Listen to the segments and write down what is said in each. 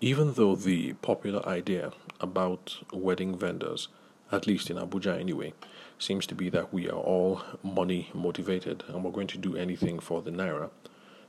even though the popular idea about wedding vendors, at least in Abuja anyway, seems to be that we are all money motivated and we're going to do anything for the naira,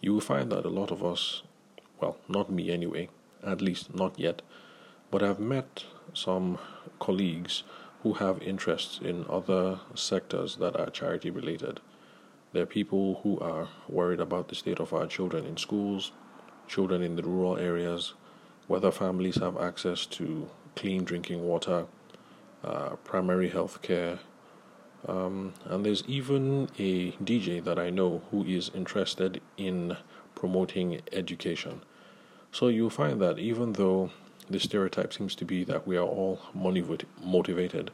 you will find that a lot of us, well, not me anyway, at least not yet, but I've met some colleagues who have interests in other sectors that are charity related. There are people who are worried about the state of our children in schools, children in the rural areas, whether families have access to clean drinking water, uh, primary health care. Um, and there's even a DJ that I know who is interested in promoting education. So you'll find that even though the stereotype seems to be that we are all money motivated,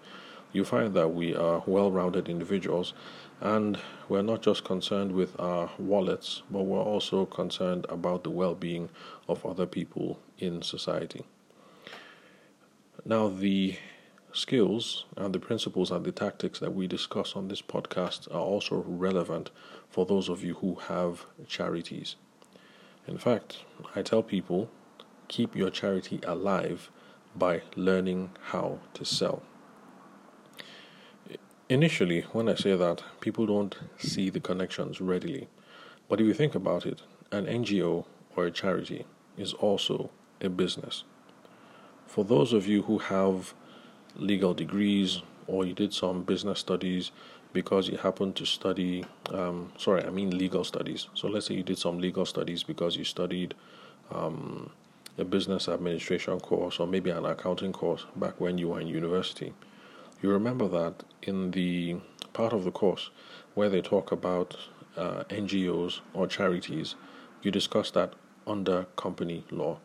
you find that we are well rounded individuals and we're not just concerned with our wallets, but we're also concerned about the well being of other people in society. Now, the skills and the principles and the tactics that we discuss on this podcast are also relevant for those of you who have charities. In fact, I tell people keep your charity alive by learning how to sell. Initially, when I say that, people don't see the connections readily. But if you think about it, an NGO or a charity is also a business. For those of you who have legal degrees or you did some business studies because you happen to study, um, sorry, I mean legal studies. So let's say you did some legal studies because you studied um, a business administration course or maybe an accounting course back when you were in university you remember that in the part of the course where they talk about uh, NGOs or charities, you discuss that under company law.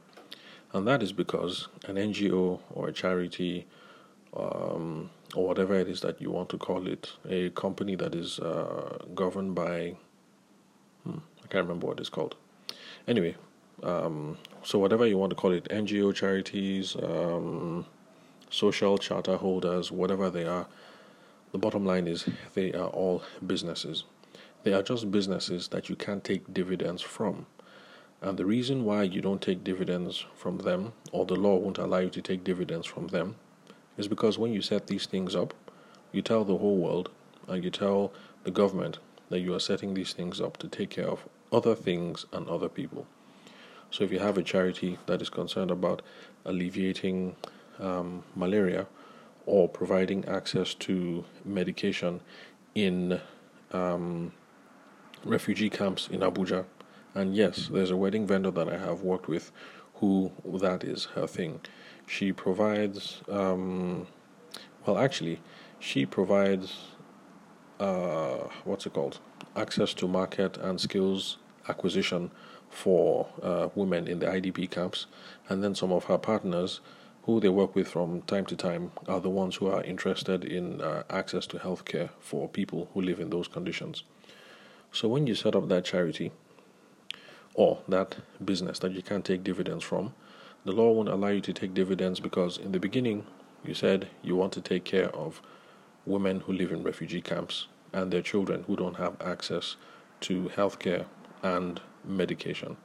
And that is because an NGO or a charity, um, or whatever it is that you want to call it, a company that is uh, governed by, hmm, I can't remember what it's called. Anyway, um, so whatever you want to call it, NGO charities, um, social charter holders, whatever they are, the bottom line is they are all businesses. They are just businesses that you can't take dividends from. And the reason why you don't take dividends from them, or the law won't allow you to take dividends from them, is because when you set these things up, you tell the whole world and you tell the government that you are setting these things up to take care of other things and other people. So if you have a charity that is concerned about alleviating um, malaria or providing access to medication in um, refugee camps in Abuja. And yes, there's a wedding vendor that I have worked with who that is her thing. She provides, um, well, actually, she provides, uh, what's it called? Access to market and skills acquisition for uh, women in the IDP camps. And then some of her partners who they work with from time to time are the ones who are interested in uh, access to healthcare for people who live in those conditions. So when you set up that charity or that business that you can't take dividends from, the law won't allow you to take dividends because in the beginning you said you want to take care of women who live in refugee camps and their children who don't have access to healthcare and medication.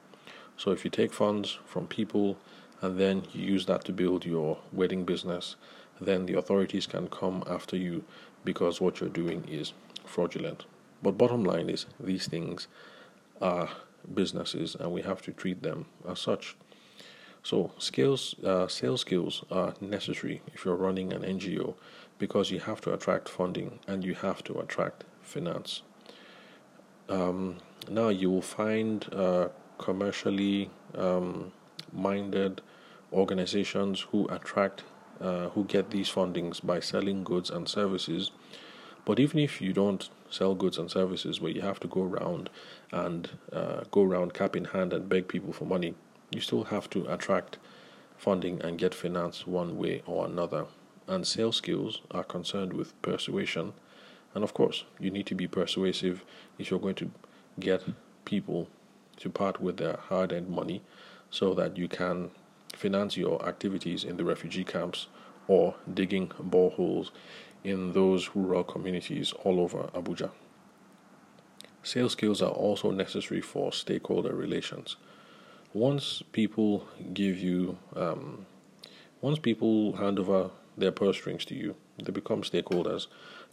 So if you take funds from people and then you use that to build your wedding business, then the authorities can come after you because what you're doing is fraudulent. But bottom line is these things are businesses and we have to treat them as such. So skills, uh, sales skills are necessary if you're running an NGO because you have to attract funding and you have to attract finance. Um, now you will find uh, commercially um, minded organizations who attract, uh, who get these fundings by selling goods and services. But even if you don't sell goods and services where you have to go around and uh, go around cap in hand and beg people for money, you still have to attract funding and get finance one way or another. And sales skills are concerned with persuasion. And of course, you need to be persuasive if you're going to get people to part with their hard earned money so that you can finance your activities in the refugee camps or digging boreholes in those rural communities all over Abuja. Sales skills are also necessary for stakeholder relations. once people give you, um, once people hand over their purse strings to you, they become stakeholders.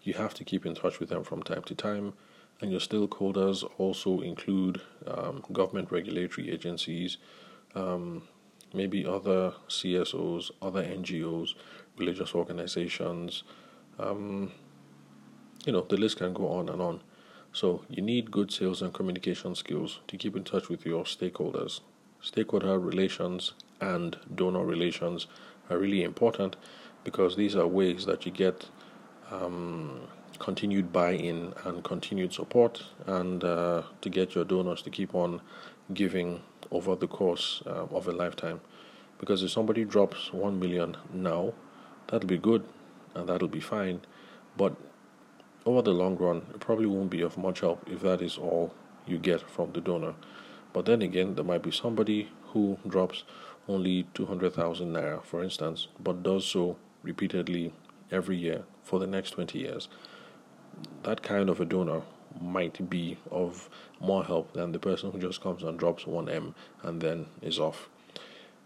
You have to keep in touch with them from time to time. And your stakeholders also include um, government regulatory agencies, um, maybe other CSOs, other NGOs, religious organizations. Um, you know, the list can go on and on. So you need good sales and communication skills to keep in touch with your stakeholders. Stakeholder relations and donor relations are really important because these are ways that you get um, continued buy-in and continued support, and uh, to get your donors to keep on giving over the course uh, of a lifetime. Because if somebody drops one million now, that'll be good and that'll be fine, but over the long run, it probably won't be of much help if that is all you get from the donor. But then again, there might be somebody who drops only 200,000 naira, for instance, but does so repeatedly every year for the next 20 years. That kind of a donor might be of more help than the person who just comes and drops 1M and then is off.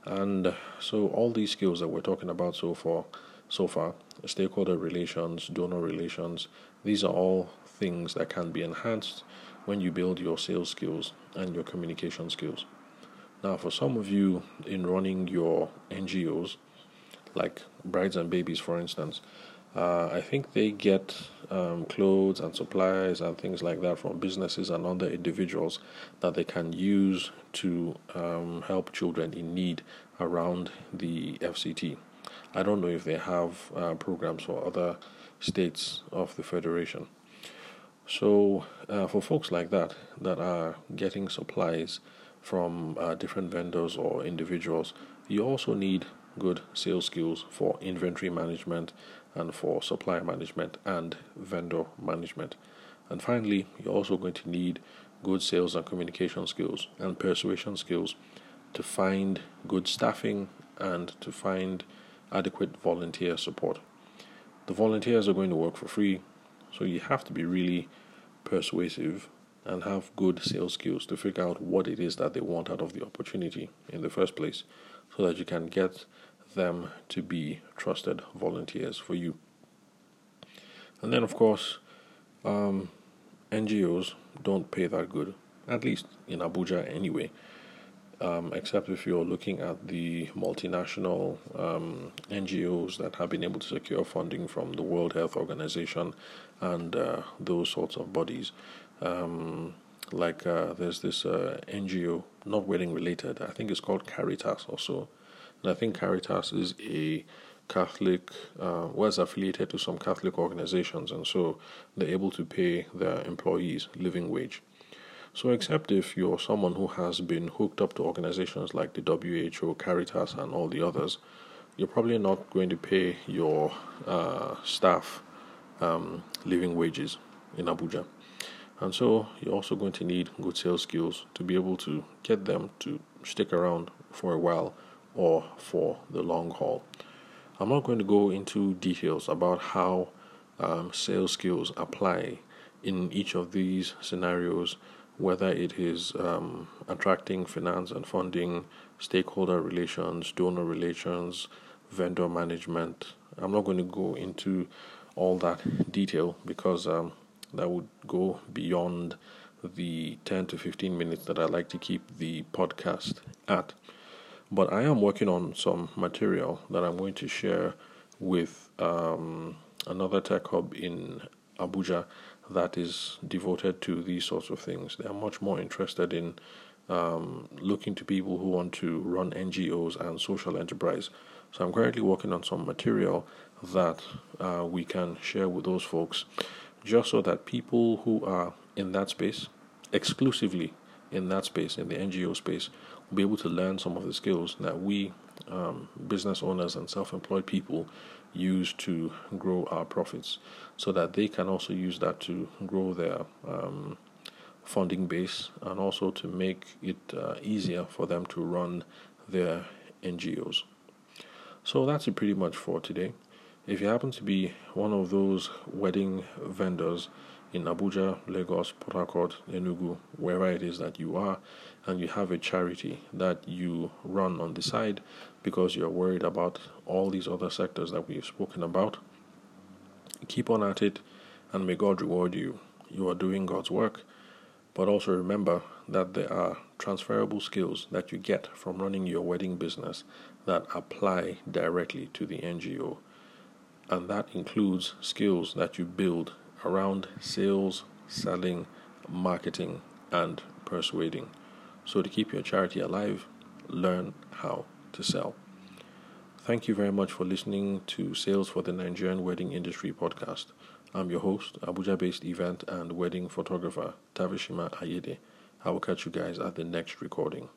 And so all these skills that we're talking about so far so far stakeholder relations, donor relations these are all things that can be enhanced when you build your sales skills and your communication skills. Now, for some of you in running your NGOs, like Brides and Babies, for instance, uh, I think they get um, clothes and supplies and things like that from businesses and other individuals that they can use to um, help children in need around the FCT. I don't know if they have uh, programs for other states of the Federation. So, uh, for folks like that, that are getting supplies from uh, different vendors or individuals, you also need good sales skills for inventory management and for supplier management and vendor management. And finally, you're also going to need good sales and communication skills and persuasion skills to find good staffing and to find adequate volunteer support. The volunteers are going to work for free, so you have to be really persuasive and have good sales skills to figure out what it is that they want out of the opportunity in the first place so that you can get them to be trusted volunteers for you. And then, of course, um, NGOs don't pay that good, at least in Abuja anyway um, except if you're looking at the multinational um, NGOs that have been able to secure funding from the World Health Organization and uh, those sorts of bodies. Um, like uh, there's this uh, NGO, not wedding related, I think it's called Caritas also. And I think Caritas is a Catholic, uh, was affiliated to some Catholic organizations, and so they're able to pay their employees living wage. So, except if you're someone who has been hooked up to organizations like the WHO, Caritas, and all the others, you're probably not going to pay your uh, staff um, living wages in Abuja. And so, you're also going to need good sales skills to be able to get them to stick around for a while or for the long haul. I'm not going to go into details about how um, sales skills apply in each of these scenarios whether it is um, attracting finance and funding, stakeholder relations, donor relations, vendor management. I'm not going to go into all that detail because um, that would go beyond the 10 to 15 minutes that I like to keep the podcast at. But I am working on some material that I'm going to share with um, another tech hub in Abuja that is devoted to these sorts of things. They are much more interested in um, looking to people who want to run NGOs and social enterprise. So I'm currently working on some material that uh, we can share with those folks, just so that people who are in that space, exclusively in that space, in the NGO space, will be able to learn some of the skills that we, um, business owners and self employed people, use to grow our profits so that they can also use that to grow their um, funding base and also to make it uh, easier for them to run their NGOs. So that's it pretty much for today. If you happen to be one of those wedding vendors in Abuja, Lagos, Port Harcourt, Enugu, wherever it is that you are, and you have a charity that you run on the side because you're worried about all these other sectors that we've spoken about, keep on at it and may God reward you. You are doing God's work. But also remember that there are transferable skills that you get from running your wedding business that apply directly to the NGO. And that includes skills that you build around sales, selling, marketing, and persuading. So, to keep your charity alive, learn how to sell. Thank you very much for listening to Sales for the Nigerian Wedding Industry podcast. I'm your host, Abuja based event and wedding photographer, Tavishima Ayede. I will catch you guys at the next recording.